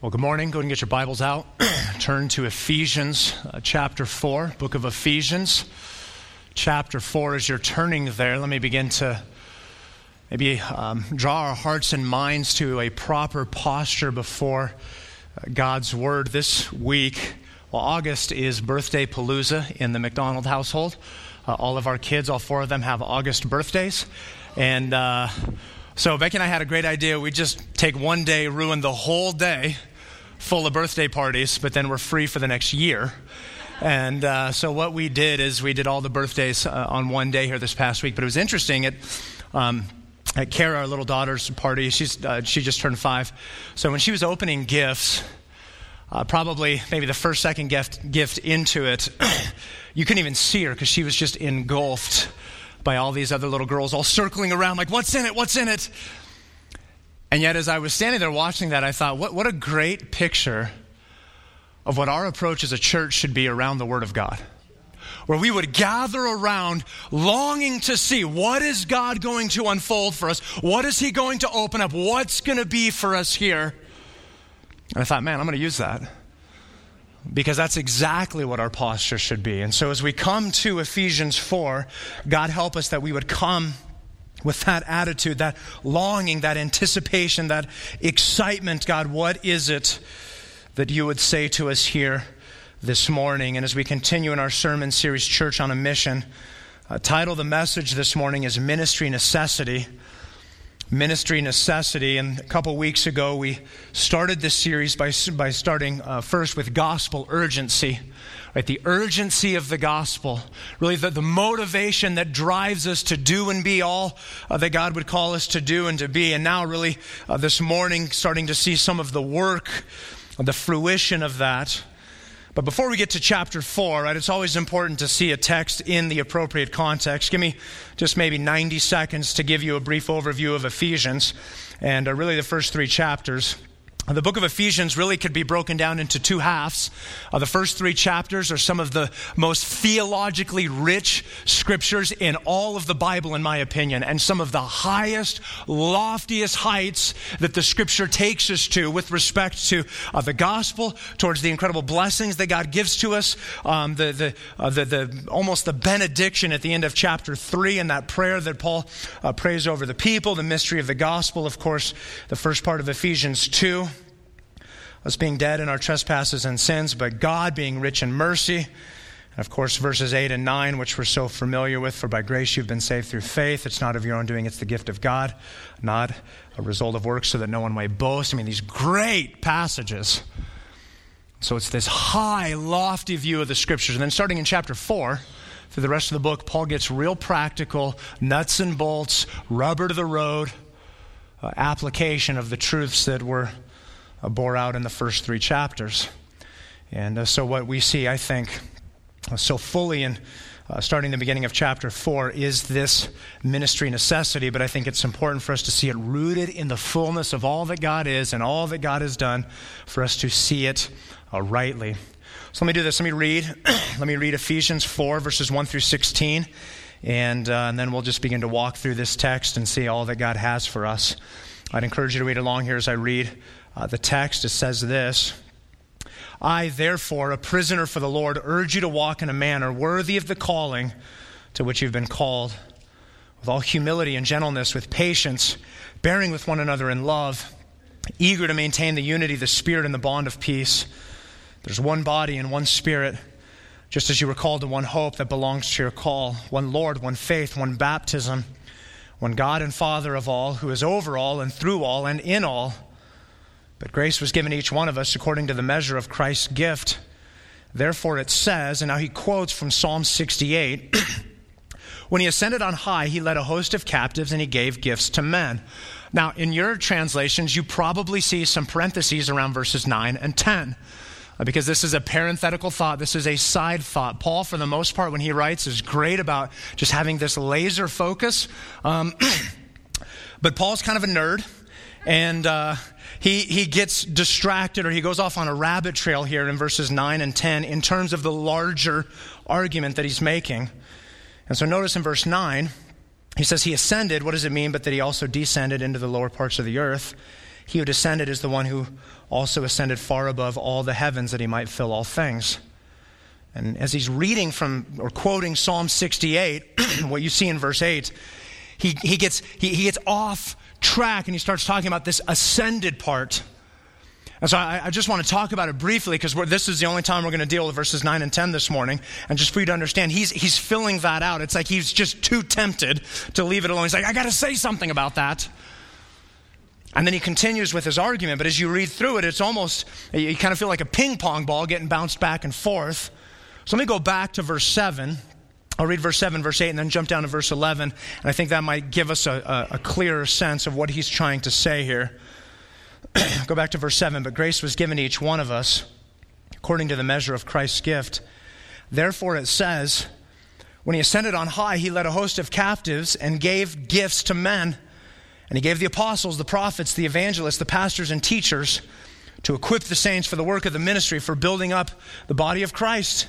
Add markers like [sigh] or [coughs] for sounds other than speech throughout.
Well, good morning. Go ahead and get your Bibles out. [clears throat] Turn to Ephesians uh, chapter 4, book of Ephesians. Chapter 4, as you're turning there, let me begin to maybe um, draw our hearts and minds to a proper posture before uh, God's Word this week. Well, August is birthday palooza in the McDonald household. Uh, all of our kids, all four of them, have August birthdays. And uh, so Becky and I had a great idea. We just take one day, ruin the whole day full of birthday parties, but then we're free for the next year. And uh, so what we did is we did all the birthdays uh, on one day here this past week. But it was interesting. At, um, at Kara, our little daughter's party, she's, uh, she just turned five. So when she was opening gifts, uh, probably maybe the first, second gift, gift into it, [coughs] you couldn't even see her because she was just engulfed by all these other little girls all circling around like, what's in it? What's in it? And yet, as I was standing there watching that, I thought, what, what a great picture of what our approach as a church should be around the Word of God. Where we would gather around longing to see what is God going to unfold for us? What is He going to open up? What's going to be for us here? And I thought, man, I'm going to use that because that's exactly what our posture should be. And so as we come to Ephesians 4, God help us that we would come with that attitude, that longing, that anticipation, that excitement, God, what is it that you would say to us here this morning? And as we continue in our sermon series, Church on a Mission, uh, title the message this morning is Ministry Necessity. Ministry Necessity. And a couple weeks ago, we started this series by, by starting uh, first with gospel urgency right? The urgency of the gospel, really the, the motivation that drives us to do and be all uh, that God would call us to do and to be. And now, really, uh, this morning, starting to see some of the work, the fruition of that. But before we get to chapter 4, right, it's always important to see a text in the appropriate context. Give me just maybe 90 seconds to give you a brief overview of Ephesians and uh, really the first three chapters. The book of Ephesians really could be broken down into two halves. Uh, the first three chapters are some of the most theologically rich scriptures in all of the Bible, in my opinion, and some of the highest, loftiest heights that the scripture takes us to with respect to uh, the gospel, towards the incredible blessings that God gives to us, um, the, the, uh, the, the, almost the benediction at the end of chapter three, and that prayer that Paul uh, prays over the people, the mystery of the gospel, of course, the first part of Ephesians 2 us being dead in our trespasses and sins, but God being rich in mercy. And of course, verses 8 and 9, which we're so familiar with, for by grace you've been saved through faith. It's not of your own doing, it's the gift of God, not a result of works, so that no one may boast. I mean, these great passages. So it's this high, lofty view of the scriptures. And then starting in chapter 4, through the rest of the book, Paul gets real practical, nuts and bolts, rubber to the road uh, application of the truths that were bore out in the first three chapters. And uh, so, what we see, I think, uh, so fully in uh, starting the beginning of chapter 4 is this ministry necessity, but I think it's important for us to see it rooted in the fullness of all that God is and all that God has done for us to see it uh, rightly. So let me do this. Let me read. [clears throat] let me read Ephesians 4, verses 1 through 16, and, uh, and then we'll just begin to walk through this text and see all that God has for us. I'd encourage you to read along here as I read uh, the text. It says this I, therefore, a prisoner for the Lord, urge you to walk in a manner worthy of the calling to which you've been called, with all humility and gentleness, with patience, bearing with one another in love, eager to maintain the unity the Spirit and the bond of peace. There's one body and one Spirit, just as you were called to one hope that belongs to your call, one Lord, one faith, one baptism, one God and Father of all, who is over all and through all and in all. But grace was given each one of us according to the measure of Christ's gift. Therefore, it says, and now he quotes from Psalm 68 [clears throat] When he ascended on high, he led a host of captives and he gave gifts to men. Now, in your translations, you probably see some parentheses around verses 9 and 10 uh, because this is a parenthetical thought. This is a side thought. Paul, for the most part, when he writes, is great about just having this laser focus. Um, [clears throat] but Paul's kind of a nerd. And uh, he, he gets distracted or he goes off on a rabbit trail here in verses 9 and 10 in terms of the larger argument that he's making. And so notice in verse 9, he says he ascended. What does it mean? But that he also descended into the lower parts of the earth. He who descended is the one who also ascended far above all the heavens that he might fill all things. And as he's reading from or quoting Psalm 68, [clears throat] what you see in verse 8, he, he, gets, he, he gets off track and he starts talking about this ascended part. And so I, I, just want to talk about it briefly because this is the only time we're going to deal with verses 9 and 10 this morning. And just for you to understand, he's, he's filling that out. It's like he's just too tempted to leave it alone. He's like, I got to say something about that. And then he continues with his argument. But as you read through it, it's almost, you kind of feel like a ping pong ball getting bounced back and forth. So let me go back to verse 7. I'll read verse 7, verse 8, and then jump down to verse 11. And I think that might give us a, a, a clearer sense of what he's trying to say here. [clears throat] Go back to verse 7. But grace was given to each one of us according to the measure of Christ's gift. Therefore, it says, When he ascended on high, he led a host of captives and gave gifts to men. And he gave the apostles, the prophets, the evangelists, the pastors, and teachers to equip the saints for the work of the ministry, for building up the body of Christ,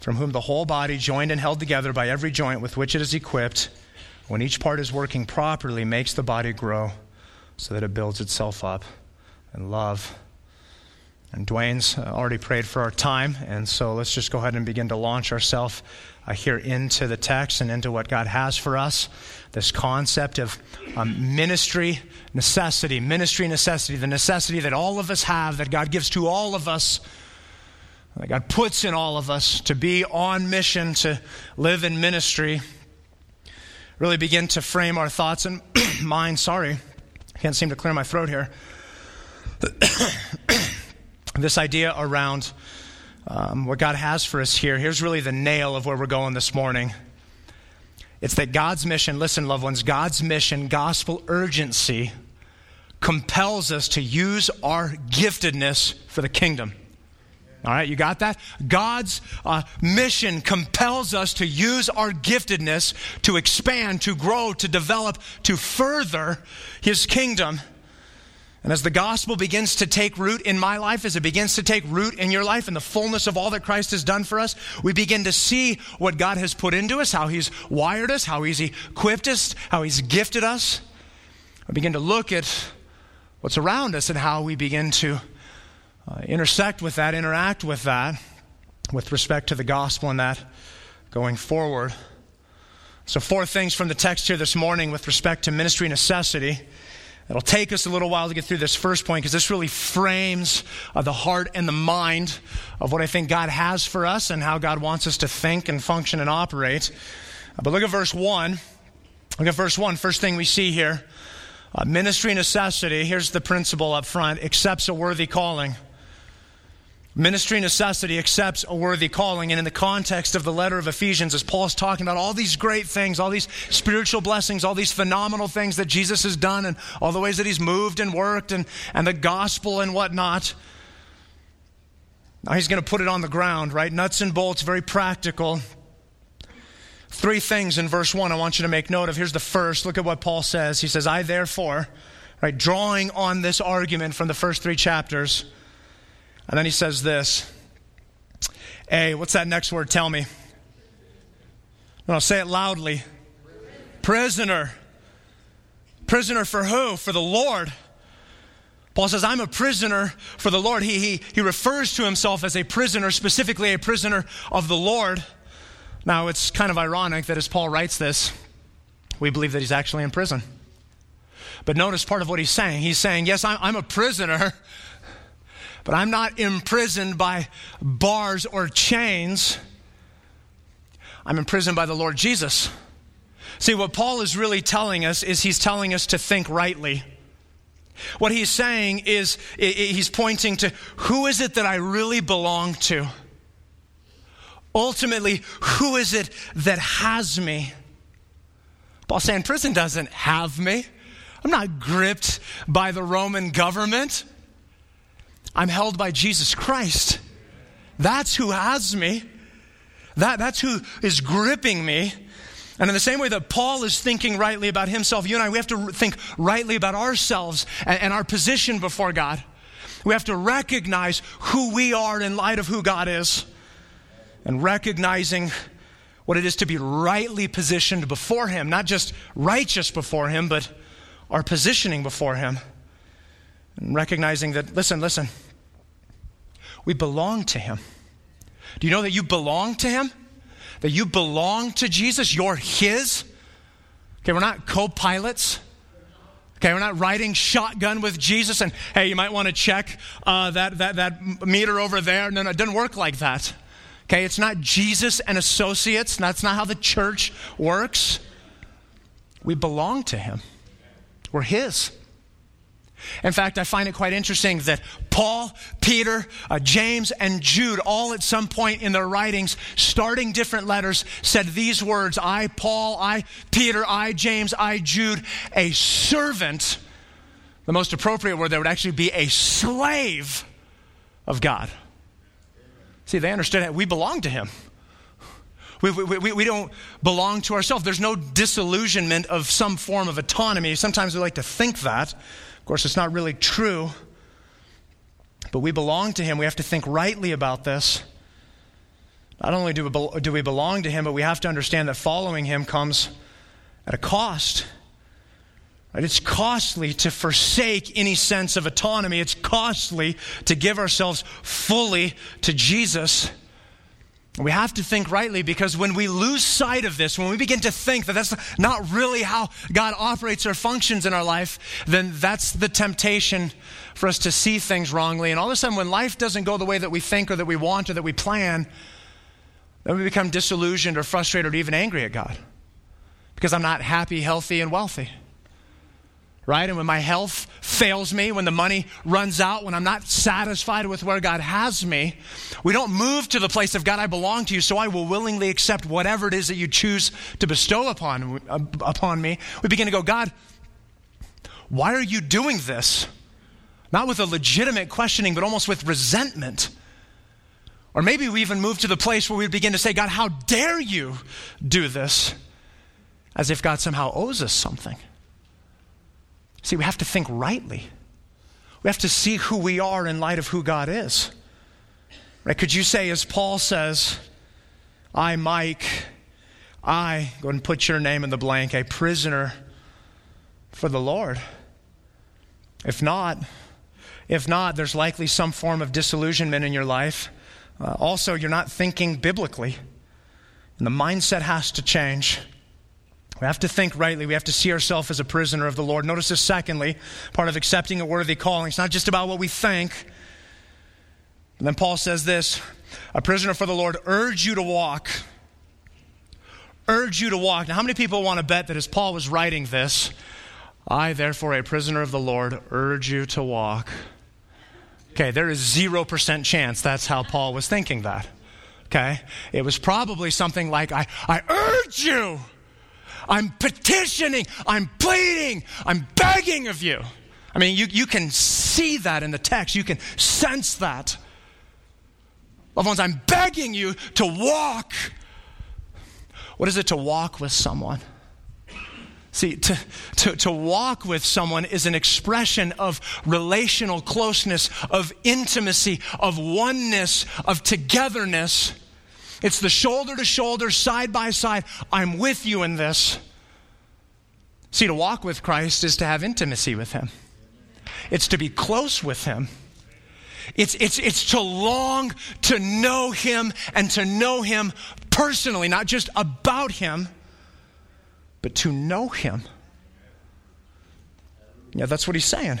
from whom the whole body, joined and held together by every joint with which it is equipped, when each part is working properly, makes the body grow so that it builds itself up in love. And Dwayne's uh, already prayed for our time, and so let's just go ahead and begin to launch ourselves uh, here into the text and into what God has for us. This concept of um, ministry necessity, ministry necessity, the necessity that all of us have, that God gives to all of us, that God puts in all of us to be on mission, to live in ministry. Really begin to frame our thoughts and [clears throat] minds. Sorry, I can't seem to clear my throat here. [coughs] this idea around um, what God has for us here, here's really the nail of where we're going this morning. It's that God's mission, listen, loved ones, God's mission, gospel urgency, compels us to use our giftedness for the kingdom. All right, you got that? God's uh, mission compels us to use our giftedness to expand, to grow, to develop, to further His kingdom. And as the gospel begins to take root in my life, as it begins to take root in your life, in the fullness of all that Christ has done for us, we begin to see what God has put into us, how He's wired us, how He's equipped us, how He's gifted us. We begin to look at what's around us and how we begin to uh, intersect with that, interact with that, with respect to the gospel and that going forward. So, four things from the text here this morning with respect to ministry necessity. It'll take us a little while to get through this first point because this really frames uh, the heart and the mind of what I think God has for us and how God wants us to think and function and operate. Uh, but look at verse 1. Look at verse 1. First thing we see here uh, ministry necessity. Here's the principle up front accepts a worthy calling. Ministry necessity accepts a worthy calling. And in the context of the letter of Ephesians, as Paul's talking about all these great things, all these spiritual blessings, all these phenomenal things that Jesus has done, and all the ways that he's moved and worked, and, and the gospel and whatnot, now he's going to put it on the ground, right? Nuts and bolts, very practical. Three things in verse 1 I want you to make note of. Here's the first. Look at what Paul says. He says, I therefore, right, drawing on this argument from the first three chapters, and then he says this A, what's that next word? Tell me. No, say it loudly. Prisoner. Prisoner for who? For the Lord. Paul says, I'm a prisoner for the Lord. He, he, he refers to himself as a prisoner, specifically a prisoner of the Lord. Now, it's kind of ironic that as Paul writes this, we believe that he's actually in prison. But notice part of what he's saying. He's saying, Yes, I'm, I'm a prisoner but I'm not imprisoned by bars or chains. I'm imprisoned by the Lord Jesus. See, what Paul is really telling us is he's telling us to think rightly. What he's saying is he's pointing to who is it that I really belong to? Ultimately, who is it that has me? Paul's saying prison doesn't have me. I'm not gripped by the Roman government. I'm held by Jesus Christ. That's who has me. That, that's who is gripping me. And in the same way that Paul is thinking rightly about himself, you and I, we have to think rightly about ourselves and, and our position before God. We have to recognize who we are in light of who God is and recognizing what it is to be rightly positioned before Him, not just righteous before Him, but our positioning before Him. And recognizing that, listen, listen, we belong to Him. Do you know that you belong to Him? That you belong to Jesus? You're His? Okay, we're not co pilots. Okay, we're not riding shotgun with Jesus and, hey, you might want to check uh, that, that, that meter over there. No, no, it doesn't work like that. Okay, it's not Jesus and associates. That's not how the church works. We belong to Him, we're His. In fact, I find it quite interesting that Paul, Peter, uh, James, and Jude, all at some point in their writings, starting different letters, said these words I, Paul, I, Peter, I, James, I, Jude, a servant. The most appropriate word there would actually be a slave of God. See, they understood that we belong to Him. We, we, we, we, don't belong to ourselves. There's no disillusionment of some form of autonomy. Sometimes we like to think that. Of course, it's not really true, but we belong to Him. We have to think rightly about this. Not only do we, do we belong to Him, but we have to understand that following Him comes at a cost. It's costly to forsake any sense of autonomy. It's costly to give ourselves fully to Jesus. We have to think rightly because when we lose sight of this, when we begin to think that that's not really how God operates or functions in our life, then that's the temptation for us to see things wrongly. And all of a sudden, when life doesn't go the way that we think or that we want or that we plan, then we become disillusioned or frustrated or even angry at God because I'm not happy, healthy, and wealthy right? And when my health fails me, when the money runs out, when I'm not satisfied with where God has me, we don't move to the place of God, I belong to you, so I will willingly accept whatever it is that you choose to bestow upon, uh, upon me. We begin to go, God, why are you doing this? Not with a legitimate questioning, but almost with resentment. Or maybe we even move to the place where we begin to say, God, how dare you do this? As if God somehow owes us something. See, we have to think rightly. We have to see who we are in light of who God is. Right? Could you say, as Paul says, I, Mike, I, go and put your name in the blank, a prisoner for the Lord? If not, if not, there's likely some form of disillusionment in your life. Uh, also, you're not thinking biblically, and the mindset has to change. We have to think rightly. We have to see ourselves as a prisoner of the Lord. Notice this, secondly, part of accepting a worthy calling. It's not just about what we think. And then Paul says this a prisoner for the Lord, urge you to walk. Urge you to walk. Now, how many people want to bet that as Paul was writing this, I, therefore, a prisoner of the Lord, urge you to walk? Okay, there is 0% chance that's how Paul was thinking that. Okay? It was probably something like, I, I urge you I'm petitioning, I'm pleading, I'm begging of you. I mean, you, you can see that in the text, you can sense that. Loved ones, I'm begging you to walk. What is it to walk with someone? See, to, to, to walk with someone is an expression of relational closeness, of intimacy, of oneness, of togetherness. It's the shoulder to shoulder, side by side. I'm with you in this. See, to walk with Christ is to have intimacy with Him, it's to be close with Him. It's, it's, it's to long to know Him and to know Him personally, not just about Him, but to know Him. Yeah, that's what He's saying.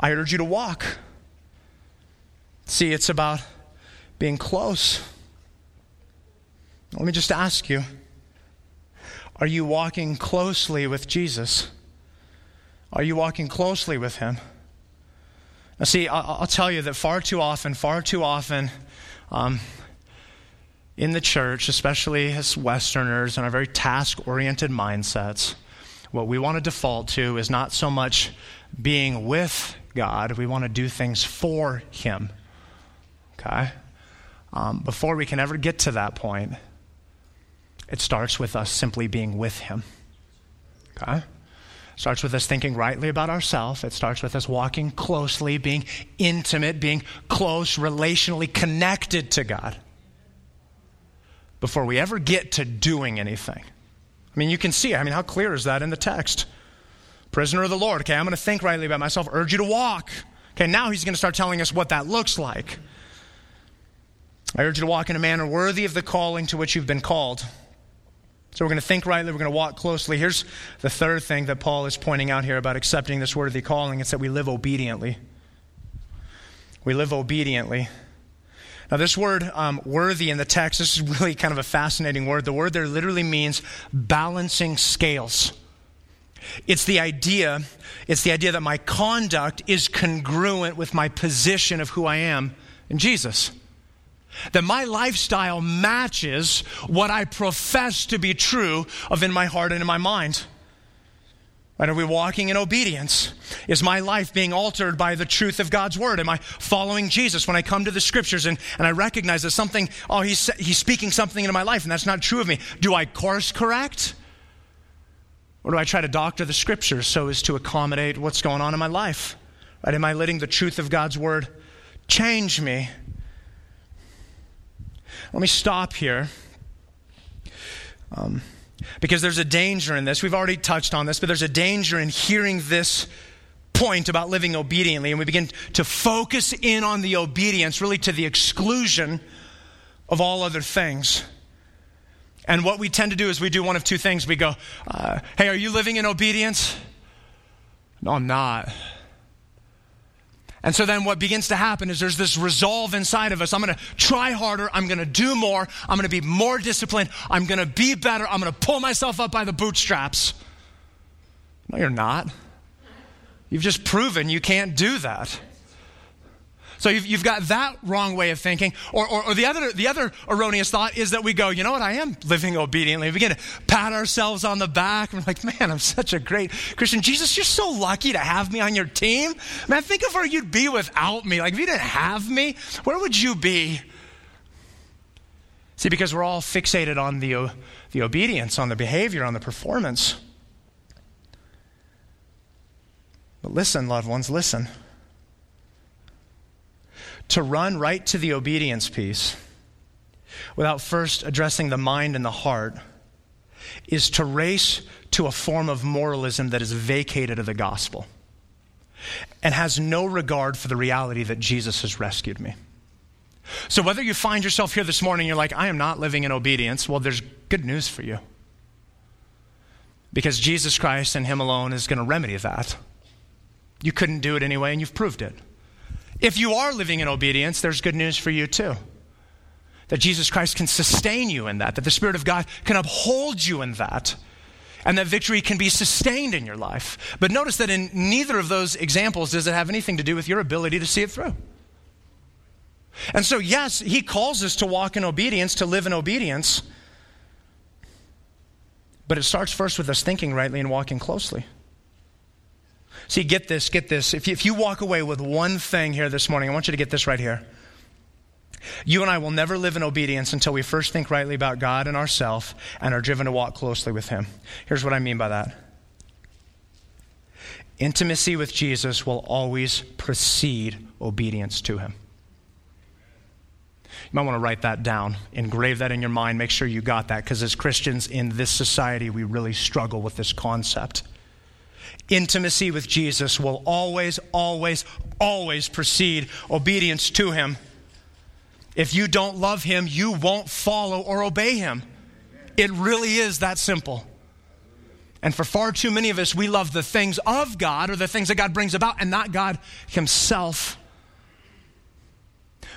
I urge you to walk. See, it's about being close. Let me just ask you are you walking closely with Jesus? Are you walking closely with Him? Now, see, I'll, tell you that far too often, far too often, um, in the church, especially as Westerners and our very task oriented mindsets, what we want to default to is not so much being with God. We want to do things for Him. Okay? Um, before we can ever get to that point, it starts with us simply being with Him. Okay? Starts with us thinking rightly about ourselves. It starts with us walking closely, being intimate, being close, relationally connected to God before we ever get to doing anything. I mean, you can see, I mean, how clear is that in the text? Prisoner of the Lord. Okay, I'm going to think rightly about myself, urge you to walk. Okay, now he's going to start telling us what that looks like. I urge you to walk in a manner worthy of the calling to which you've been called. So we're going to think rightly, we're going to walk closely. Here's the third thing that Paul is pointing out here about accepting this worthy calling it's that we live obediently. We live obediently. Now, this word um, worthy in the text, this is really kind of a fascinating word. The word there literally means balancing scales. It's the idea, it's the idea that my conduct is congruent with my position of who I am in Jesus. That my lifestyle matches what I profess to be true of in my heart and in my mind. Right? Are we walking in obedience? Is my life being altered by the truth of God's word? Am I following Jesus when I come to the scriptures and, and I recognize that something, oh, he's, he's speaking something into my life and that's not true of me? Do I course correct? Or do I try to doctor the scriptures so as to accommodate what's going on in my life? Right? Am I letting the truth of God's word change me? Let me stop here. Um, because there's a danger in this. We've already touched on this, but there's a danger in hearing this point about living obediently, and we begin to focus in on the obedience, really to the exclusion of all other things. And what we tend to do is we do one of two things. We go, uh, Hey, are you living in obedience? No, I'm not. And so then what begins to happen is there's this resolve inside of us. I'm going to try harder. I'm going to do more. I'm going to be more disciplined. I'm going to be better. I'm going to pull myself up by the bootstraps. No, you're not. You've just proven you can't do that. So you've, you've got that wrong way of thinking. Or, or, or, the, other, the other erroneous thought is that we go, you know what, I am living obediently. We begin to pat ourselves on the back. We're like, man, I'm such a great Christian. Jesus, you're so lucky to have me on your team. Man, think of where you'd be without me. Like, if you didn't have me, where would you be? See, because we're all fixated on the, the obedience, on the behavior, on the performance. But listen, loved ones, listen to run right to the obedience piece without first addressing the mind and the heart is to race to a form of moralism that is vacated of the gospel and has no regard for the reality that Jesus has rescued me. So, whether you find yourself here this morning, you're like, I am not living in obedience, well, there's good news for you. Because Jesus Christ and Him alone is going to remedy that. You couldn't do it anyway, and you've proved it. If you are living in obedience, there's good news for you too. That Jesus Christ can sustain you in that, that the Spirit of God can uphold you in that, and that victory can be sustained in your life. But notice that in neither of those examples does it have anything to do with your ability to see it through. And so, yes, he calls us to walk in obedience, to live in obedience. But it starts first with us thinking rightly and walking closely. See, get this, get this. If you, if you walk away with one thing here this morning, I want you to get this right here. You and I will never live in obedience until we first think rightly about God and ourselves and are driven to walk closely with Him. Here's what I mean by that intimacy with Jesus will always precede obedience to Him. You might want to write that down, engrave that in your mind, make sure you got that, because as Christians in this society, we really struggle with this concept intimacy with Jesus will always, always, always precede obedience to Him. If you don't love Him, you won't follow or obey Him. It really is that simple. And for far too many of us, we love the things of God or the things that God brings about and not God Himself.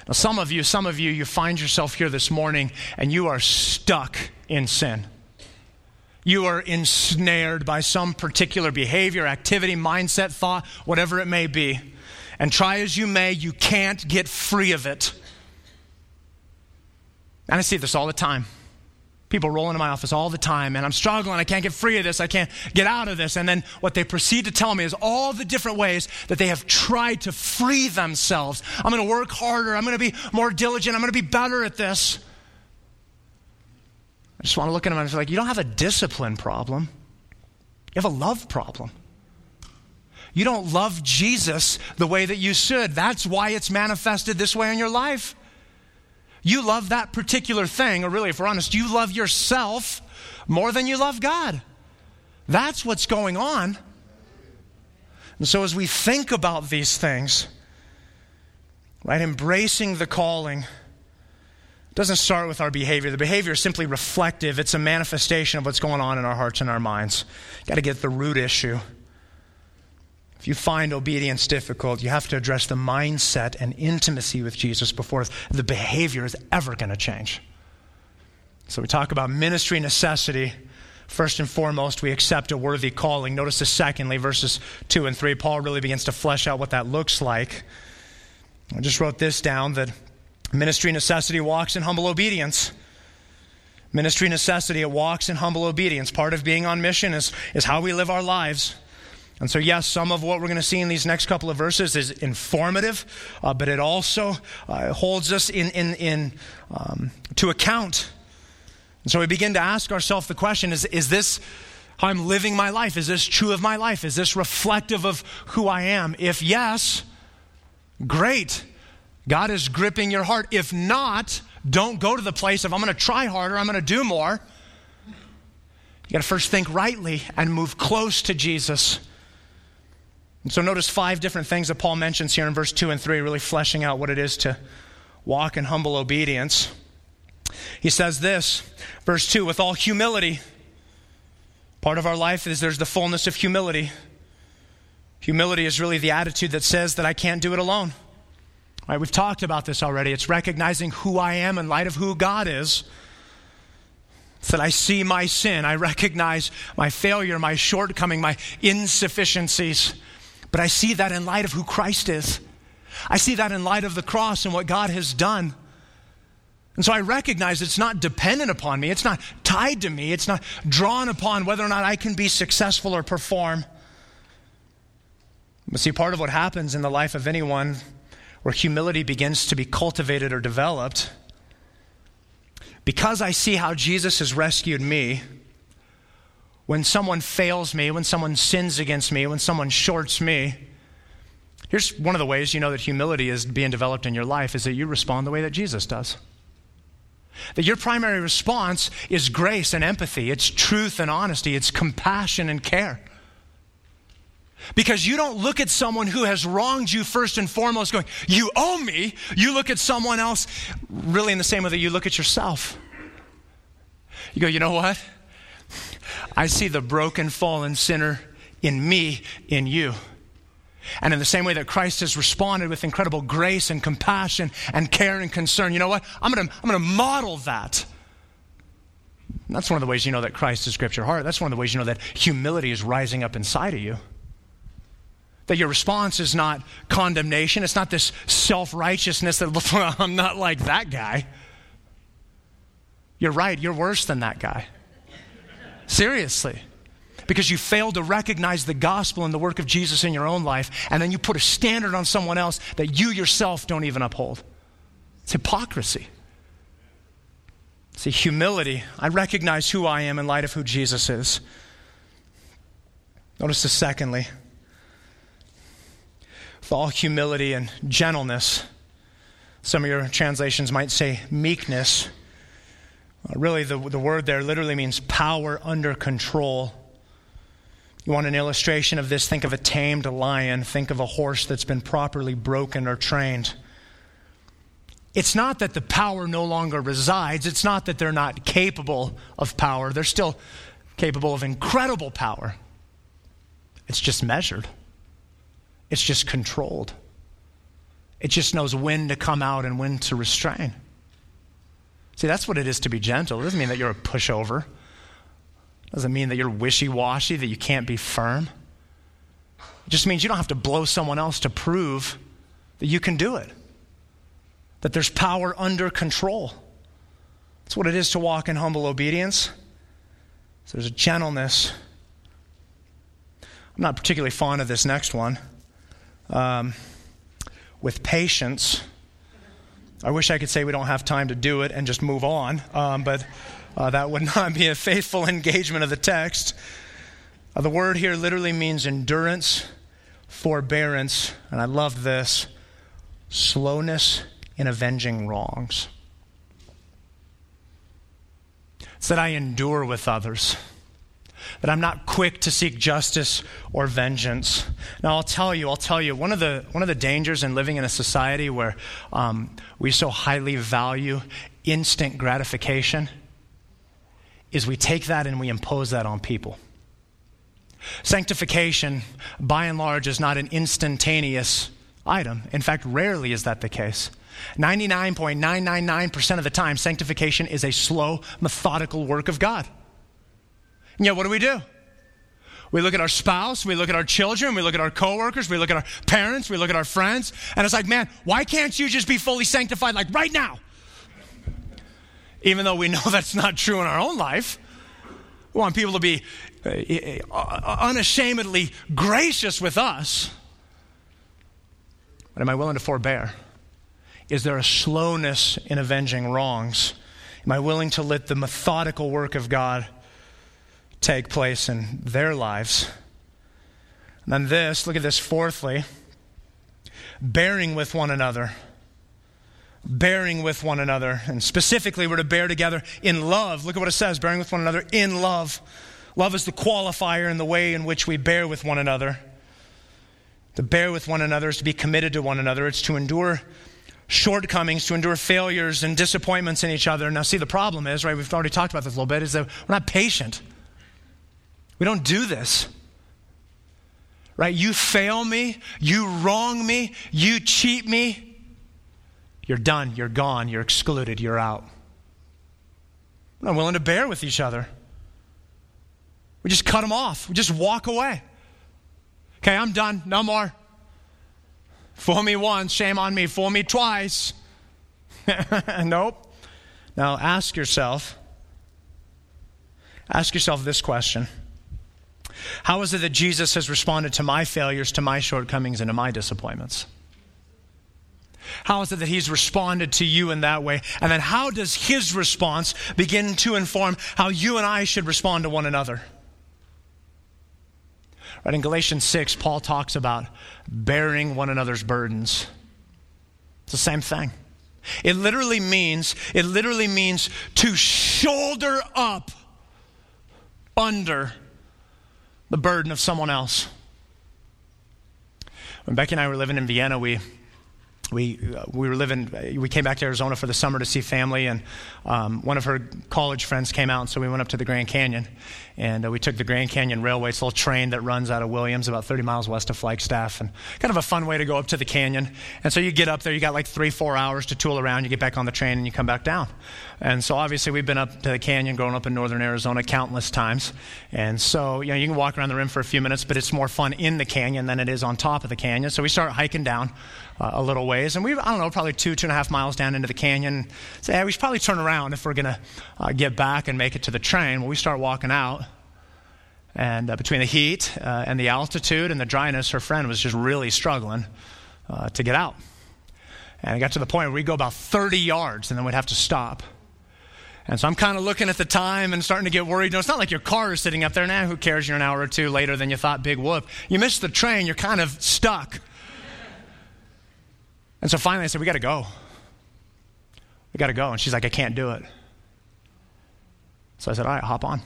Now, some of you, some of you, you find yourself here this morning and you are stuck in sin you are ensnared by some particular behavior, activity, mindset, thought, whatever it may be. And try as you may, you can't get free of it. And I see this all the time. People roll into my office all the time, and I'm struggling. I can't get free of this. I can't get out of this. And then what they proceed to tell me is all the different ways that they have tried to free themselves. I'm going to work harder. I'm going to be more diligent. I'm going to be better at this. I just want to look at him and be like, you don't have a discipline problem, you have a love problem. You don't love Jesus the way that you should. That's why it's manifested this way in your life. You love that particular thing, or really, if we're honest, you love yourself more than you love God. That's what's going on. And so, as we think about these things, right, embracing the calling doesn't start with our behavior. The behavior is simply reflective, it's a manifestation of what's going on in our hearts and our minds. Got to get the root issue. If you find obedience difficult, you have to address the mindset and intimacy with Jesus before the behavior is ever going to change. So we talk about ministry necessity. First and foremost, we accept a worthy calling. Notice the secondly, verses 2 and 3, Paul really begins to flesh out what that looks like. I just wrote this down that ministry necessity walks in humble obedience. Ministry necessity, it walks in humble obedience. Part of being on mission is, is how we live our lives. And so, yes, some of what we're going to see in these next couple of verses is informative, uh, but it also uh, holds us in, in, in um, to account. And so we begin to ask ourselves the question is, is this how I'm living my life? Is this true of my life? Is this reflective of who I am? If yes, great. God is gripping your heart. If not, don't go to the place of I'm going to try harder, I'm going to do more. You got to first think rightly and move close to Jesus. And so notice five different things that Paul mentions here in verse 2 and 3, really fleshing out what it is to walk in humble obedience. He says this, verse 2, with all humility. Part of our life is there's the fullness of humility. Humility is really the attitude that says that I can't do it alone. We've talked about this already. It's recognizing who I am in light of who God is. It's that I see my sin. I recognize my failure, my shortcoming, my insufficiencies. But I see that in light of who Christ is. I see that in light of the cross and what God has done. And so I recognize it's not dependent upon me, it's not tied to me, it's not drawn upon whether or not I can be successful or perform. But see, part of what happens in the life of anyone where humility begins to be cultivated or developed, because I see how Jesus has rescued me when someone fails me, when someone sins against me, when someone shorts me, here's one of the ways you know that humility is being developed in your life is that you respond the way that Jesus does. That your primary response is grace and empathy, it's truth and honesty, it's compassion and care. Because you don't look at someone who has wronged you first and foremost going, You owe me. You look at someone else really in the same way that you look at yourself. You go, You know what? I see the broken, fallen sinner in me, in you. And in the same way that Christ has responded with incredible grace and compassion and care and concern, you know what? I'm going to I'm going to model that. And that's one of the ways you know that Christ has gripped your heart. That's one of the ways you know that humility is rising up inside of you. That your response is not condemnation. It's not this self righteousness that, [laughs] I'm not like that guy. You're right, you're worse than that guy. Seriously. Because you failed to recognize the gospel and the work of Jesus in your own life, and then you put a standard on someone else that you yourself don't even uphold. It's hypocrisy. See, humility. I recognize who I am in light of who Jesus is. Notice this secondly. With all humility and gentleness, some of your translations might say meekness. Uh, really, the, the word there literally means power under control. You want an illustration of this? Think of a tamed lion. Think of a horse that's been properly broken or trained. It's not that the power no longer resides, it's not that they're not capable of power. They're still capable of incredible power. It's just measured, it's just controlled. It just knows when to come out and when to restrain. See, that's what it is to be gentle. It doesn't mean that you're a pushover. It doesn't mean that you're wishy washy, that you can't be firm. It just means you don't have to blow someone else to prove that you can do it, that there's power under control. That's what it is to walk in humble obedience. So there's a gentleness. I'm not particularly fond of this next one. Um, with patience. I wish I could say we don't have time to do it and just move on, um, but uh, that would [laughs] not be a faithful engagement of the text. Uh, the word here literally means endurance, forbearance, and I love this slowness in avenging wrongs. It's that I endure with others that I'm not quick to seek justice or vengeance. Now, I'll tell you, I'll tell you, one of the, one of the dangers in living in a society where um, we so highly value instant gratification is we take that and we impose that on people. Sanctification, by and large, is not an instantaneous item. In fact, rarely is that the case. 99.999% of the time, sanctification is a slow, methodical work of God. And yet, what do we do? We look at our spouse, we look at our children, we look at our coworkers, we look at our parents, we look at our friends, and it's like, man, why can't you just be fully sanctified like right now? Even though we know [laughs] that's not true in our own life. We want people to be uh, uh, unashamedly gracious with us. But am I willing to forbear? Is there a slowness in avenging wrongs? Am I willing to let the methodical work of God take place in their lives. And then this, look at this fourthly bearing with one another. Bearing with one another. And specifically, we're to bear together in love. Look at what it says bearing with one another in love. Love is the qualifier in the way in which we bear with one another. To bear with one another is to be committed to one another, it's to endure shortcomings, to endure failures and disappointments in each other. Now, see, the problem is, right, we've already talked about this a little bit, is that we're not patient. We don't do this. Right? You fail me, you wrong me, you cheat me, you're done, you're gone, you're excluded, you're out. We're not willing to bear with each other. We just cut them off, we just walk away. Okay, I'm done, no more. Fool me once, shame on me. Fool me twice. [laughs] nope. Now ask yourself, ask yourself this question how is it that Jesus has responded to my failures, to my shortcomings, and to my disappointments? How is it that he's responded to you in that way? And then how does his response begin to inform how you and I should respond to one another? Right in Galatians 6, Paul talks about bearing one another's burdens. It's the same thing. It literally means, it literally means to shoulder up under the burden of someone else. When Becky and I were living in Vienna, we we, uh, we were living, we came back to Arizona for the summer to see family, and um, one of her college friends came out, and so we went up to the Grand Canyon. And uh, we took the Grand Canyon Railway. It's a little train that runs out of Williams, about 30 miles west of Flagstaff, and kind of a fun way to go up to the canyon. And so you get up there, you got like three, four hours to tool around, you get back on the train, and you come back down. And so obviously we've been up to the canyon, growing up in northern Arizona countless times. And so, you know, you can walk around the rim for a few minutes, but it's more fun in the canyon than it is on top of the canyon. So we start hiking down uh, a little ways, and we, I don't know, probably two, two and a half miles down into the canyon. Yeah, we should probably turn around if we're going to uh, get back and make it to the train. Well, we start walking out. And uh, between the heat uh, and the altitude and the dryness, her friend was just really struggling uh, to get out. And it got to the point where we'd go about 30 yards and then we'd have to stop. And so I'm kind of looking at the time and starting to get worried. No, it's not like your car is sitting up there. Now, nah, who cares? You're an hour or two later than you thought, big whoop. You missed the train, you're kind of stuck. And so finally I said, We got to go. We got to go. And she's like, I can't do it. So I said, All right, hop on.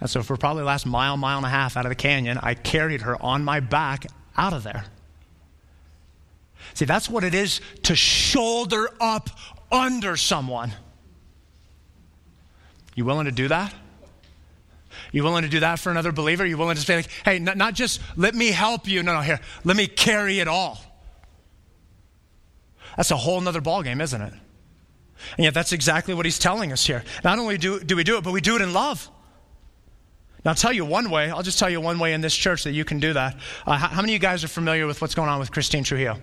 And so for probably the last mile, mile and a half out of the canyon, I carried her on my back out of there. See, that's what it is to shoulder up under someone. You willing to do that? You willing to do that for another believer? You willing to say, like, hey, not, not just let me help you. No, no, here, let me carry it all. That's a whole nother ballgame, isn't it? And yet, that's exactly what he's telling us here. Not only do, do we do it, but we do it in love. Now, I'll tell you one way. I'll just tell you one way in this church that you can do that. Uh, how, how, many of you guys are familiar with what's going on with Christine Trujillo? You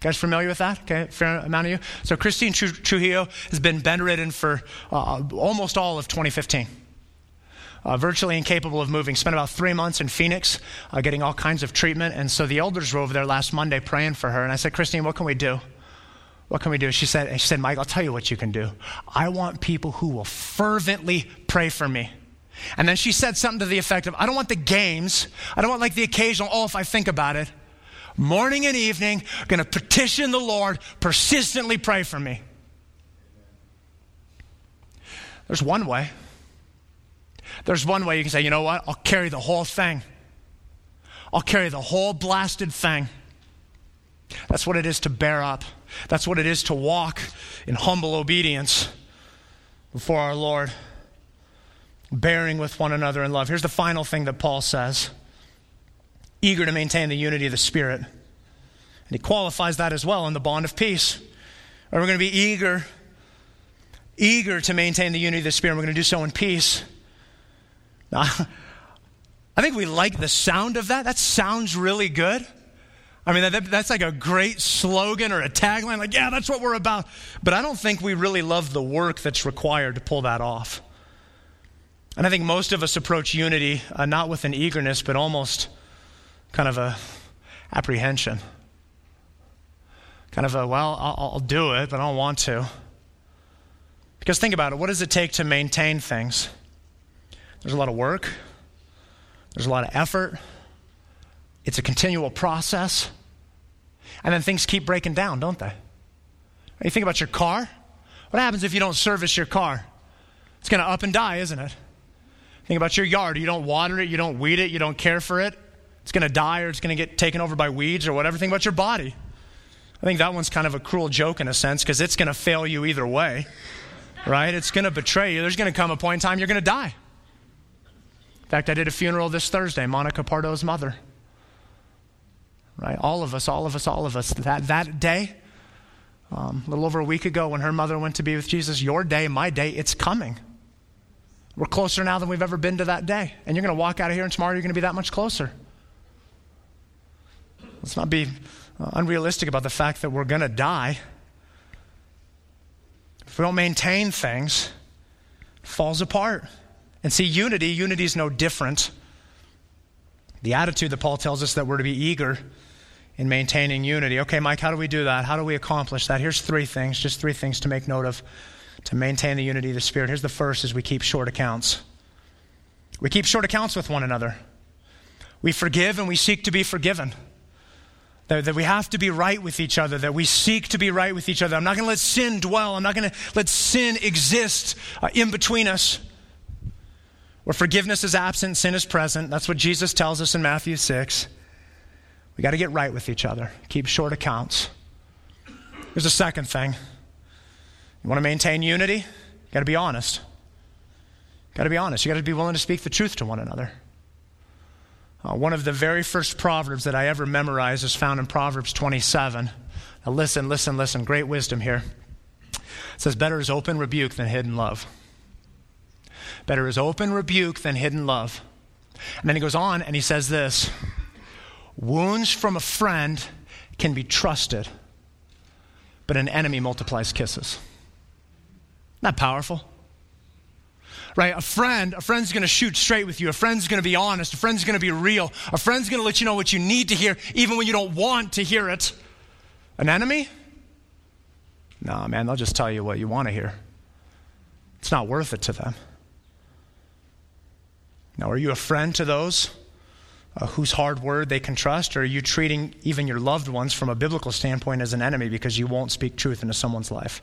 guys familiar with that? Okay, fair amount of you. So Christine Trujillo has been bedridden for uh, almost all of 2015. Uh, virtually incapable of moving. Spent about three months in Phoenix uh, getting all kinds of treatment. And so the elders were over there last Monday praying for her. And I said, Christine, what can we do? What can we do? She said, she said, Mike, I'll tell you what you can do. I want people who will fervently pray for me. And then she said something to the effect of, I don't want the games. I don't want like the occasional, oh, if I think about it. Morning and evening, to petition the Lord, persistently pray for me. There's one way. There's one way you can say, you know what? I'll carry the whole thing. I'll carry the whole blasted thing. That's what it is to bear up. That's what it is to walk in humble obedience before our Lord bearing with one another in love. Here's the final thing that Paul says eager to maintain the unity of the Spirit. And he qualifies that as well in the bond of peace. Or we're going to be eager, eager to maintain the unity of the Spirit. We're going to do so in peace. Now, [laughs] I think we like the sound of that. That sounds really good. I mean, that, that's like a great slogan or a tagline, like, yeah, that's what we're about. But I don't think we really love the work that's required to pull that off. And I think most of us approach unity uh, not with an eagerness, but almost kind of a apprehension. Kind of a, well, I'll, I'll do it, but I don't want to. Because think about it what does it take to maintain things? There's a lot of work, there's a lot of effort, it's a continual process. And then things keep breaking down, don't they? You think about your car. What happens if you don't service your car? It's going to up and die, isn't it? Think about your yard. You don't water it, you don't weed it, you don't care for it. It's going to die or it's going to get taken over by weeds or whatever. Think about your body. I think that one's kind of a cruel joke in a sense because it's going to fail you either way, right? It's going to betray you. There's going to come a point in time you're going to die. In fact, I did a funeral this Thursday, Monica Pardo's mother. Right? All of us, all of us, all of us. That, that day, um, a little over a week ago when her mother went to be with Jesus, your day, my day, it's coming. We're closer now than we've ever been to that day. And you're going to walk out of here, and tomorrow you're going to be that much closer. Let's not be uh, unrealistic about the fact that we're going to die. If we don't maintain things, it falls apart. And see, unity, unity is no different. The attitude that Paul tells us that we're to be eager in maintaining unity. Okay, Mike, how do we do that? How do we accomplish that? Here's three things, just three things to make note of to maintain the unity of the Spirit. Here's the first is we keep short accounts. We keep short accounts with one another. We forgive and we seek to be forgiven. That, we have to be right with each other, that we seek to be right with each other. I'm not going to let sin dwell. I'm not going to let sin exist uh, in between us. Where forgiveness is absent, sin is present. That's what Jesus tells us in Matthew 6. We got to get right with each other, keep short accounts. Here's a second thing you want to maintain unity? You got to be honest. You Got to be honest. You got to be willing to speak the truth to one another. Uh, one of the very first proverbs that I ever memorized is found in Proverbs 27. Now, listen, listen, listen. Great wisdom here. It says, Better is open rebuke than hidden love. Better is open rebuke than hidden love. And then he goes on and he says this Wounds from a friend can be trusted, but an enemy multiplies kisses. Not powerful. Right? A friend, a friend's going to shoot straight with you. A friend's going to be honest. A friend's going to be real. A friend's going to let you know what you need to hear, even when you don't want to hear it. An enemy? No, man, they'll just tell you what you want to hear. It's not worth it to them. Now, are you a friend to those uh, whose hard word they can trust, or are you treating even your loved ones from a biblical standpoint as an enemy because you won't speak truth into someone's life?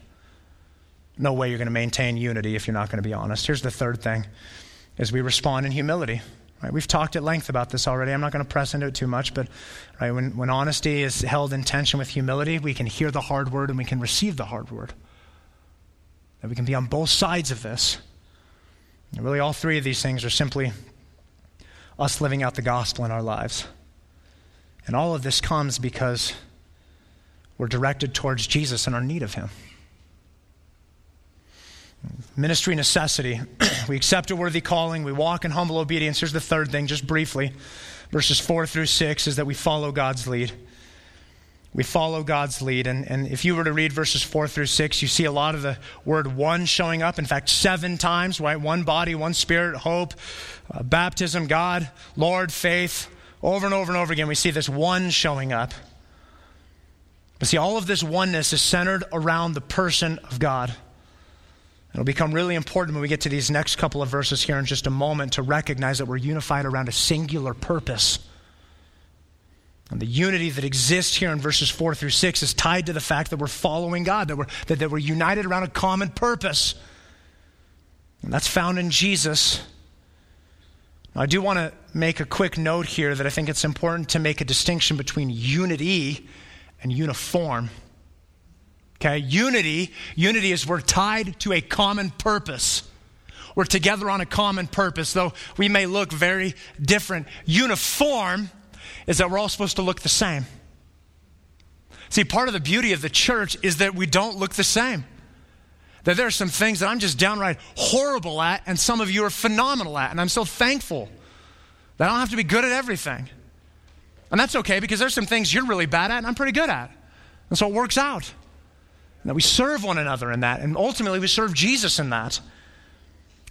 no way you're going to maintain unity if you're not going to be honest. Here's the third thing is we respond in humility. Right? We've talked at length about this already. I'm not going to press into it too much, but right, when, when honesty is held in tension with humility, we can hear the hard word and we can receive the hard word. That we can be on both sides of this. And really, all three of these things are simply us living out the gospel in our lives. And all of this comes because we're directed towards Jesus and our need of Him. Ministry necessity. [clears throat] we accept a worthy calling. We walk in humble obedience. Here's the third thing, just briefly. Verses 4 through 6 is that we follow God's lead. We follow God's lead. And, and if you were to read verses 4 through 6, you see a lot of the word one showing up. In fact, seven times, right? One body, one spirit, hope, uh, baptism, God, Lord, faith. Over and over and over again, we see this one showing up. But see, all of this oneness is centered around the person of God. It'll become really important when we get to these next couple of verses here in just a moment to recognize that we're unified around a singular purpose. And the unity that exists here in verses 4 through 6 is tied to the fact that we're following God, that we're, that, that we're united around a common purpose. And that's found in Jesus. Now, I do want to make a quick note here that I think it's important to make a distinction between unity and uniform. Okay, unity, unity is we're tied to a common purpose. We're together on a common purpose, though we may look very different. Uniform is that we're all supposed to look the same. See, part of the beauty of the church is that we don't look the same. That there are some things that I'm just downright horrible at, and some of you are phenomenal at. And I'm so thankful that I don't have to be good at everything. And that's okay because there's some things you're really bad at and I'm pretty good at. And so it works out. And that we serve one another in that. And ultimately, we serve Jesus in that.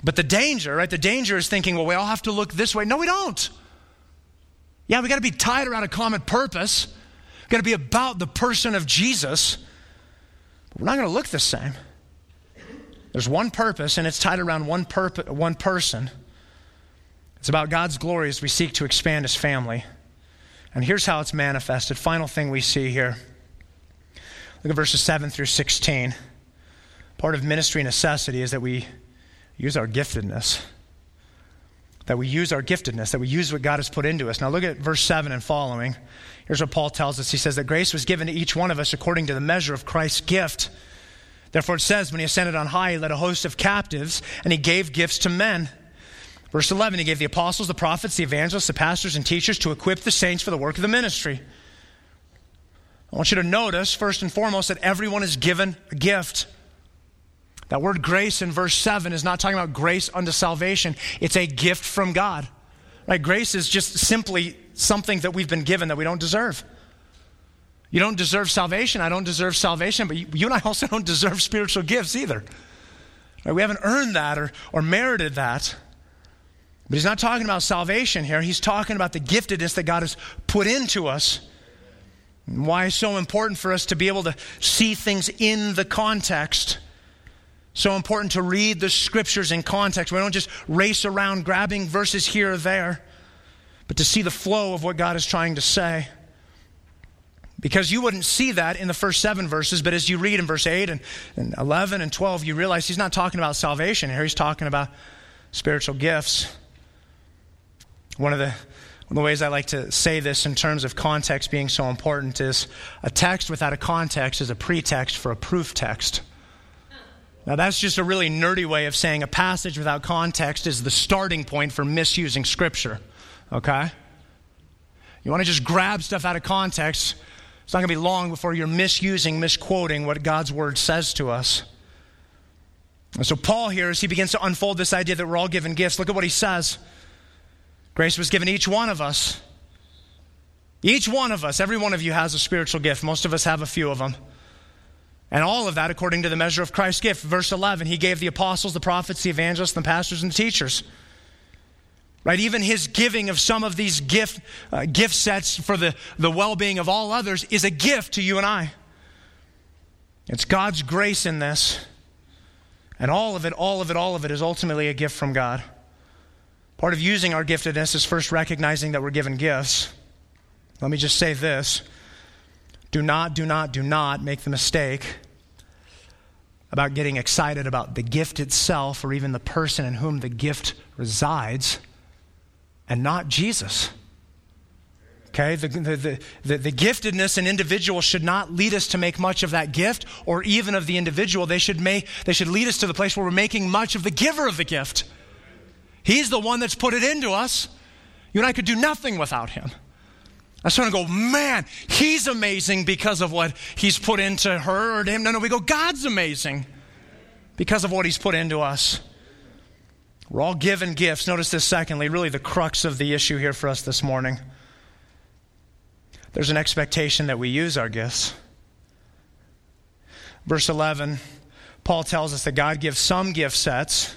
But the danger, right? The danger is thinking, well, we all have to look this way. No, we don't. Yeah, we got to be tied around a common purpose. We've got to be about the person of Jesus. But we're not going to look the same. There's one purpose, and it's tied around one, perp- one person. It's about God's glory as we seek to expand his family. And here's how it's manifested. Final thing we see here. Look at verses 7 through 16. Part of ministry necessity is that we use our giftedness that we use our giftedness, that we use what God has put into us. Now, look at verse 7 and following. Here's what Paul tells us He says that grace was given to each one of us according to the measure of Christ's gift. Therefore, it says, when he ascended on high, he led a host of captives, and he gave gifts to men. Verse 11, he gave the apostles, the prophets, the evangelists, the pastors, and teachers to equip the saints for the work of the ministry. I want you to notice, first and foremost, that everyone is given a gift. That word grace in verse 7 is not talking about grace unto salvation, it's a gift from God. Right? Grace is just simply something that we've been given that we don't deserve. You don't deserve salvation. I don't deserve salvation, but you, and I also [laughs] don't deserve spiritual gifts either. Right? We haven't earned that or, or merited that. But he's not talking about salvation here. He's talking about the giftedness that God has put into us. why it's so important for us to be able to see things in the context. So important to read the scriptures in context. We don't just race around grabbing verses here or there, but to see the flow of what God is trying to say. Because you wouldn't see that in the first seven verses, but as you read in verse 8 and, and 11 and 12, you realize he's not talking about salvation here, he's talking about spiritual gifts. One of the one of the ways I like to say this in terms of context being so important is a text without a context is a pretext for a proof text. Now, that's just a really nerdy way of saying a passage without context is the starting point for misusing Scripture, okay? You want to just grab stuff out of context, it's not going to be long before you're misusing, misquoting what God's Word says to us. And so, Paul here, as he begins to unfold this idea that we're all given gifts, look at what he says. Grace was given each one of us. Each one of us, every one of you has a spiritual gift. Most of us have a few of them. And all of that according to the measure of Christ's gift. Verse 11, he gave the apostles, the prophets, the evangelists, the pastors, and the teachers. Right? Even his giving of some of these gift, uh, gift sets for the, the well being of all others is a gift to you and I. It's God's grace in this. And all of it, all of it, all of it is ultimately a gift from God. Part of using our giftedness is first recognizing that we're given gifts. Let me just say this do not, do not, do not make the mistake about getting excited about the gift itself or even the person in whom the gift resides and not Jesus. Okay, the, the, the, the, giftedness in individuals should not lead us to make much of that gift or even of the individual. They should, make, they should lead us to the place where we're making much of the giver of the gift. He's the one that's put it into us. You and I could do nothing without him. I start to go, man, he's amazing because of what he's put into her or him. No, no, we go, God's amazing because of what he's put into us. We're all given gifts. Notice this, secondly, really the crux of the issue here for us this morning. there's an expectation that we use our gifts. Verse 11, Paul tells us that God gives some gift sets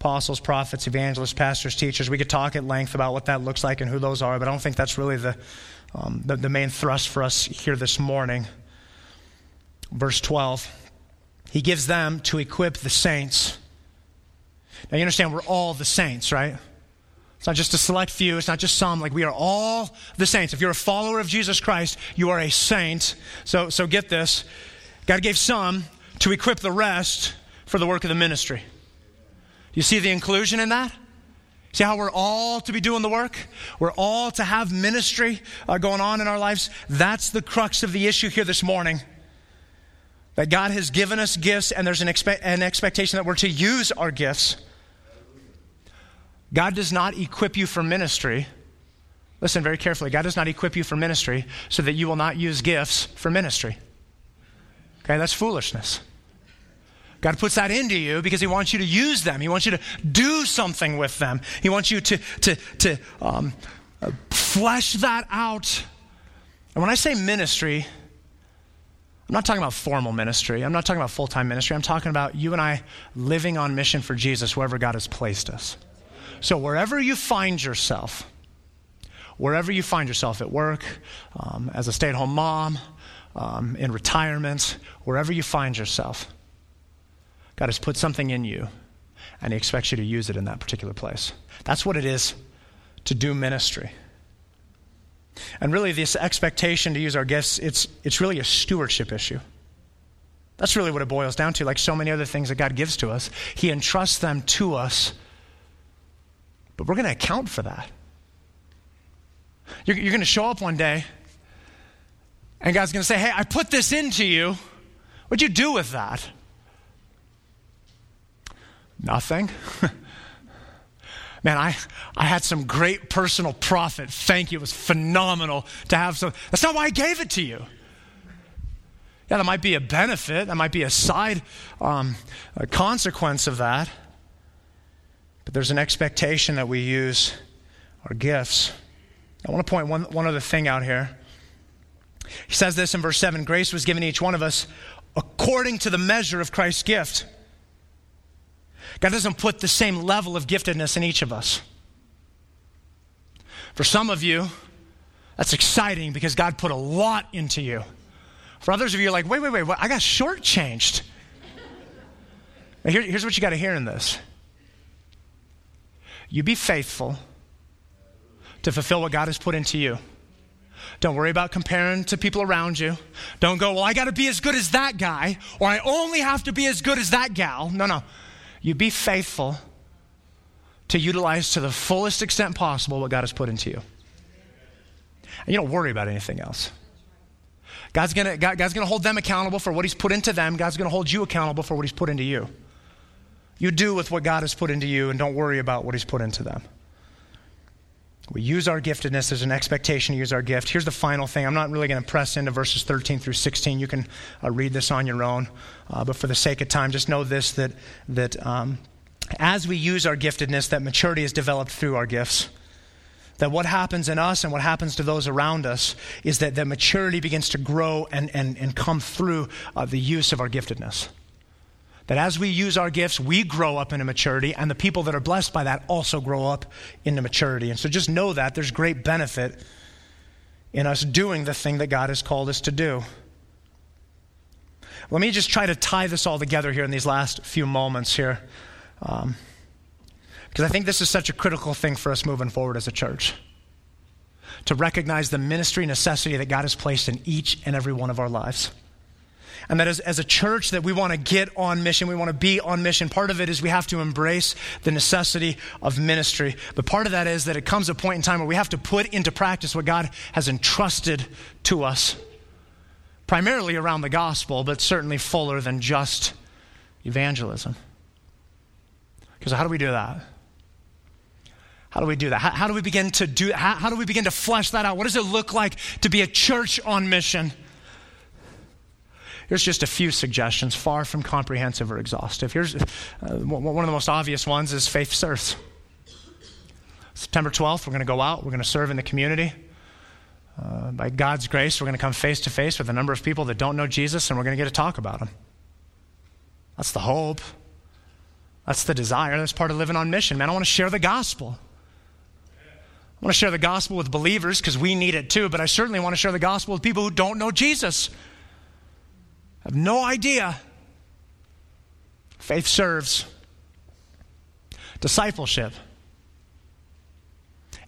apostles, prophets, evangelists, pastors, teachers. We could talk at length about what that looks like and who those are, but I don't think that's really the, um, the, the main thrust for us here this morning. Verse 12, he gives them to equip the saints. Now, you understand, we're all the saints, right? It's not just a select few, it's not just some. Like, we are all the saints. If you're a follower of Jesus Christ, you are a saint. So, so get this God gave some to equip the rest for the work of the ministry. Do you see the inclusion in that? See how we're all to be doing the work? We're all to have ministry uh, going on in our lives? That's the crux of the issue here this morning. That God has given us gifts and there's an, expe- an expectation that we're to use our gifts. God does not equip you for ministry. Listen very carefully. God does not equip you for ministry so that you will not use gifts for ministry. Okay, that's foolishness. God puts that into you because He wants you to use them. He wants you to do something with them. He wants you to, to, to um, flesh that out. And when I say ministry, I'm not talking about formal ministry. I'm not talking about full time ministry. I'm talking about you and I living on mission for Jesus wherever God has placed us. So, wherever you find yourself, wherever you find yourself at work, um, as a stay at home mom, um, in retirement, wherever you find yourself, God has put something in you, and He expects you to use it in that particular place. That's what it is to do ministry. And really, this expectation to use our gifts, it's, it's really a stewardship issue. That's really what it boils down to, like so many other things that God gives to us. He entrusts them to us, but we're going to account for that. You're, you're going to show up one day, and God's going to say, Hey, I put this into you. What'd you do with that? Nothing. [laughs] Man, I, I had some great personal profit. Thank you. It was phenomenal to have some. That's not why I gave it to you. Yeah, that might be a benefit. That might be a side um, a consequence of that. But there's an expectation that we use our gifts. I want to point one, one other thing out here. He says this in verse 7 Grace was given each one of us according to the measure of Christ's gift. God doesn't put the same level of giftedness in each of us. For some of you, that's exciting because God put a lot into you. For others of you, you're like, wait, wait, wait, what? I got shortchanged. Here, here's what you got to hear in this you be faithful to fulfill what God has put into you. Don't worry about comparing to people around you. Don't go, well, I got to be as good as that guy, or I only have to be as good as that gal. No, no you be faithful to utilize to the fullest extent possible what God has put into you. And you don't worry about anything else. God's gonna, God, God's gonna hold them accountable for what He's put into them. God's gonna hold you accountable for what He's put into you. You do with what God has put into you and don't worry about what He's put into them. We use our giftedness. There's an expectation to use our gift. Here's the final thing. I'm not really going to press into verses 13 through 16. You can uh, read this on your own. Uh, but for the sake of time, just know this that, that um, as we use our giftedness, that maturity is developed through our gifts. That what happens in us and what happens to those around us is that, that maturity begins to grow and, and, and come through uh, the use of our giftedness. That as we use our gifts, we grow up into maturity, and the people that are blessed by that also grow up into maturity. And so just know that there's great benefit in us doing the thing that God has called us to do. Let me just try to tie this all together here in these last few moments here. Um, because I think this is such a critical thing for us moving forward as a church. To recognize the ministry necessity that God has placed in each and every one of our lives and that as, as a church that we want to get on mission we want to be on mission part of it is we have to embrace the necessity of ministry but part of that is that it comes a point in time where we have to put into practice what god has entrusted to us primarily around the gospel but certainly fuller than just evangelism because how do we do that how do we do that? How, how do we begin to do how, how do we begin to flesh that out? What does it look like to be a church on mission? Here's just a few suggestions, far from comprehensive or exhaustive. Here's uh, one of the most obvious ones is faith serves. September 12th, we're going to go out, we're going to serve in the community. Uh, by God's grace, we're going to come face to face with a number of people that don't know Jesus and we're going to get to talk about him. That's the hope. That's the desire. That's part of living on mission. Man, I want to share the gospel. I want to share the gospel with believers because we need it too, but I certainly want to share the gospel with people who don't know Jesus. I have no idea. Faith serves. Discipleship.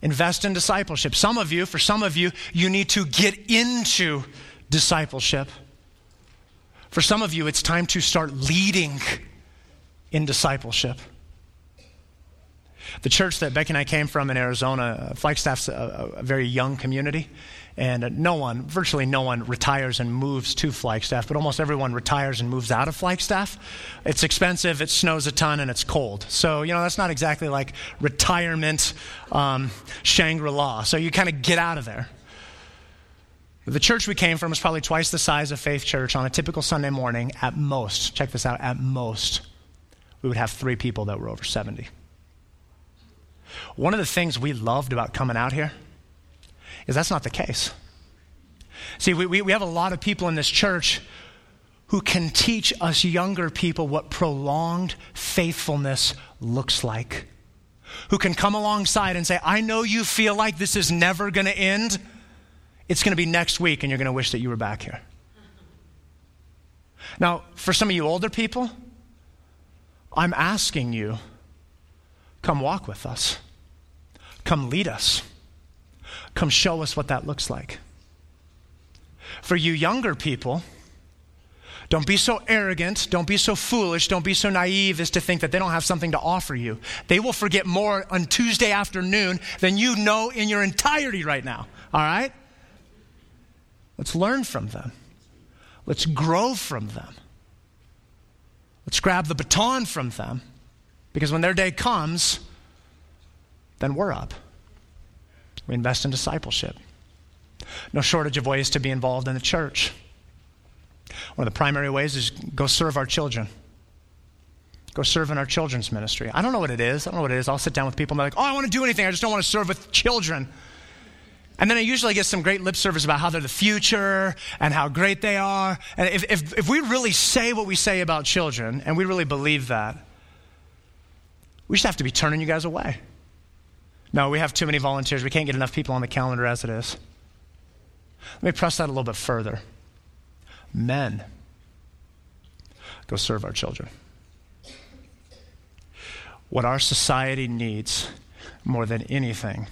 Invest in discipleship. Some of you, for some of you, you need to get into discipleship. For some of you, it's time to start leading in discipleship. The church that Becky and I came from in Arizona, uh, Flagstaff's a, a very young community. And no one, virtually no one, retires and moves to Flagstaff, but almost everyone retires and moves out of Flagstaff. It's expensive, it snows a ton, and it's cold. So, you know, that's not exactly like retirement um, Shangri La. So you kind of get out of there. The church we came from was probably twice the size of Faith Church on a typical Sunday morning. At most, check this out, at most, we would have three people that were over 70. One of the things we loved about coming out here is that's not the case. See, we, we, we have a lot of people in this church who can teach us younger people what prolonged faithfulness looks like. Who can come alongside and say, I know you feel like this is never going to end. It's going to be next week, and you're going to wish that you were back here. Now, for some of you older people, I'm asking you come walk with us, come lead us. Come show us what that looks like. For you younger people, don't be so arrogant, don't be so foolish, don't be so naive as to think that they don't have something to offer you. They will forget more on Tuesday afternoon than you know in your entirety right now. All right? Let's learn from them. Let's grow from them. Let's grab the baton from them. Because when their day comes, then we're up. We invest in discipleship. No shortage of ways to be involved in the church. One of the primary ways is go serve our children. Go serve in our children's ministry. I don't know what it is. I don't know what it is. I'll sit down with people and be like, oh, I want to do anything. I just don't want to serve with children. And then I usually get some great lip service about how they're the future and how great they are. And if, if, if we really say what we say about children, and we really believe that, we just have to be turning you guys away. No, we have too many volunteers. We can't get enough people on the calendar as it is. Let me press that a little bit further. Men, go serve our children. What our society needs more than anything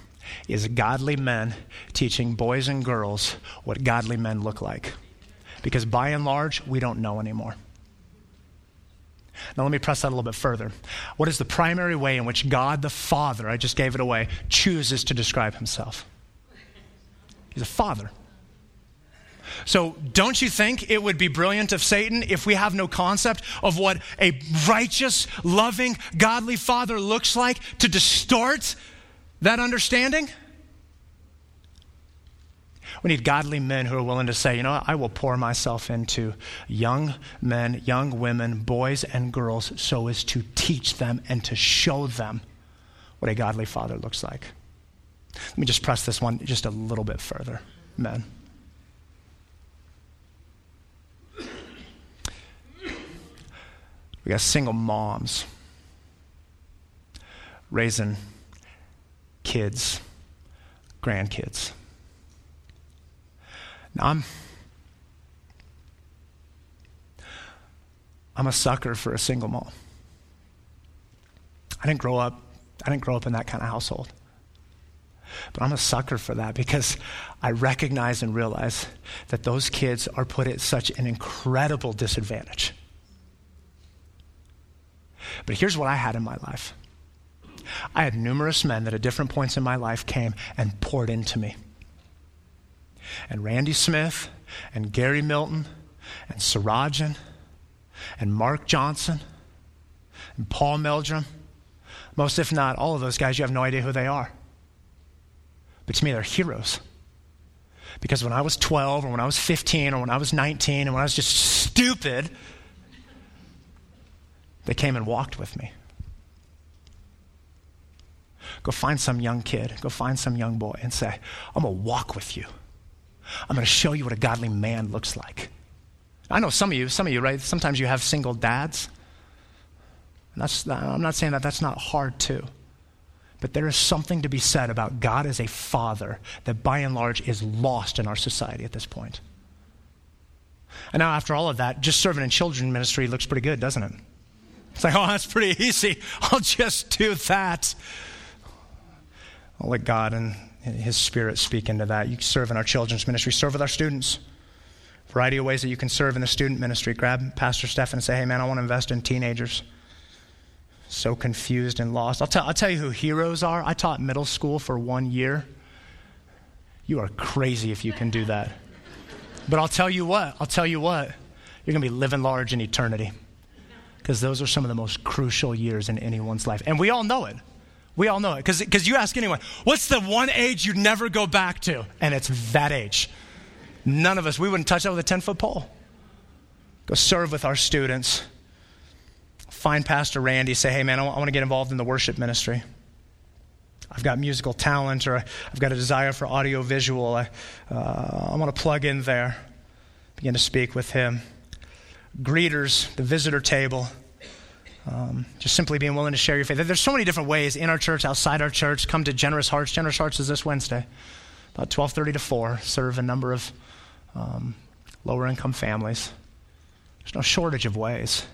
is godly men teaching boys and girls what godly men look like. Because by and large, we don't know anymore. Now, let me press that a little bit further. What is the primary way in which God the Father, I just gave it away, chooses to describe himself? He's a father. So, don't you think it would be brilliant of Satan if we have no concept of what a righteous, loving, godly father looks like to distort that understanding? We need godly men who are willing to say, you know, I will pour myself into young men, young women, boys, and girls so as to teach them and to show them what a godly father looks like. Let me just press this one just a little bit further, men. We got single moms raising kids, grandkids. I'm, I'm a sucker for a single mom. I didn't grow up, I didn't grow up in that kind of household. But I'm a sucker for that because I recognize and realize that those kids are put at such an incredible disadvantage. But here's what I had in my life I had numerous men that at different points in my life came and poured into me and Randy Smith and Gary Milton and Sarajan and Mark Johnson and Paul Meldrum. Most, if not all of those guys, you have no idea who they are. But to me, they're heroes. Because when I was 12 or when I was 15 or when I was 19 and when I was just stupid, they came and walked with me. Go find some young kid, go find some young boy and say, I'm going to walk with you. I'm going to show you what a godly man looks like. I know some of you, some of you, right? Sometimes you have single dads. That's, I'm not saying that that's not hard too. But there is something to be said about God as a father that by and large is lost in our society at this point. And now, after all of that, just serving in children ministry looks pretty good, doesn't it? It's like, oh, that's pretty [laughs] easy. I'll just do that. I'll let God and His Spirit speak into that. You serve in our children's ministry, serve with our students. Variety of ways that you can serve in the student ministry. Grab Pastor Stephen and say, hey, man, I want to invest in teenagers. So confused and lost. I'll tell, I'll tell you who heroes are. I taught middle school for one year. You are crazy if you can do that. But I'll tell you what, I'll tell you what, you're going to be living large in eternity because those are some of the most crucial years in anyone's life. And we all know it. We all know it. Because you ask anyone, what's the one age you'd never go back to? And it's that age. None of us, we wouldn't touch that with a 10 foot pole. Go serve with our students. Find Pastor Randy, say, hey man, I want to get involved in the worship ministry. I've got musical talent or I've got a desire for audio visual. I, uh, I want to plug in there. Begin to speak with him. Greeters, the visitor table. Um, just simply being willing to share your faith. There's so many different ways in our church, outside our church. Come to Generous Hearts. Generous Hearts is this Wednesday, about 12:30 to 4. Serve a number of um, lower income families. There's no shortage of ways.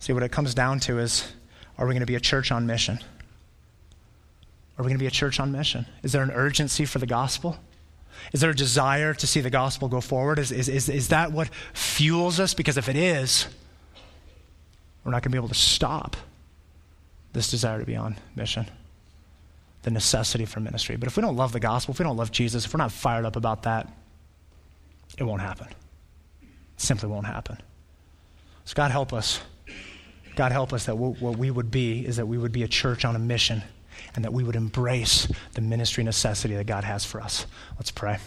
See, what it comes down to is, are we going to be a church on mission? Are we going to be a church on mission? Is there an urgency for the gospel? Is there a desire to see the gospel go forward? Is, is, is, is that what fuels us? Because if it is, we're not going to be able to stop this desire to be on mission, the necessity for ministry. But if we don't love the gospel, if we don't love Jesus, if we're not fired up about that, it won't happen. It simply won't happen. So, God help us. God help us that what we would be is that we would be a church on a mission and that we would embrace the ministry necessity that God has for us. Let's pray.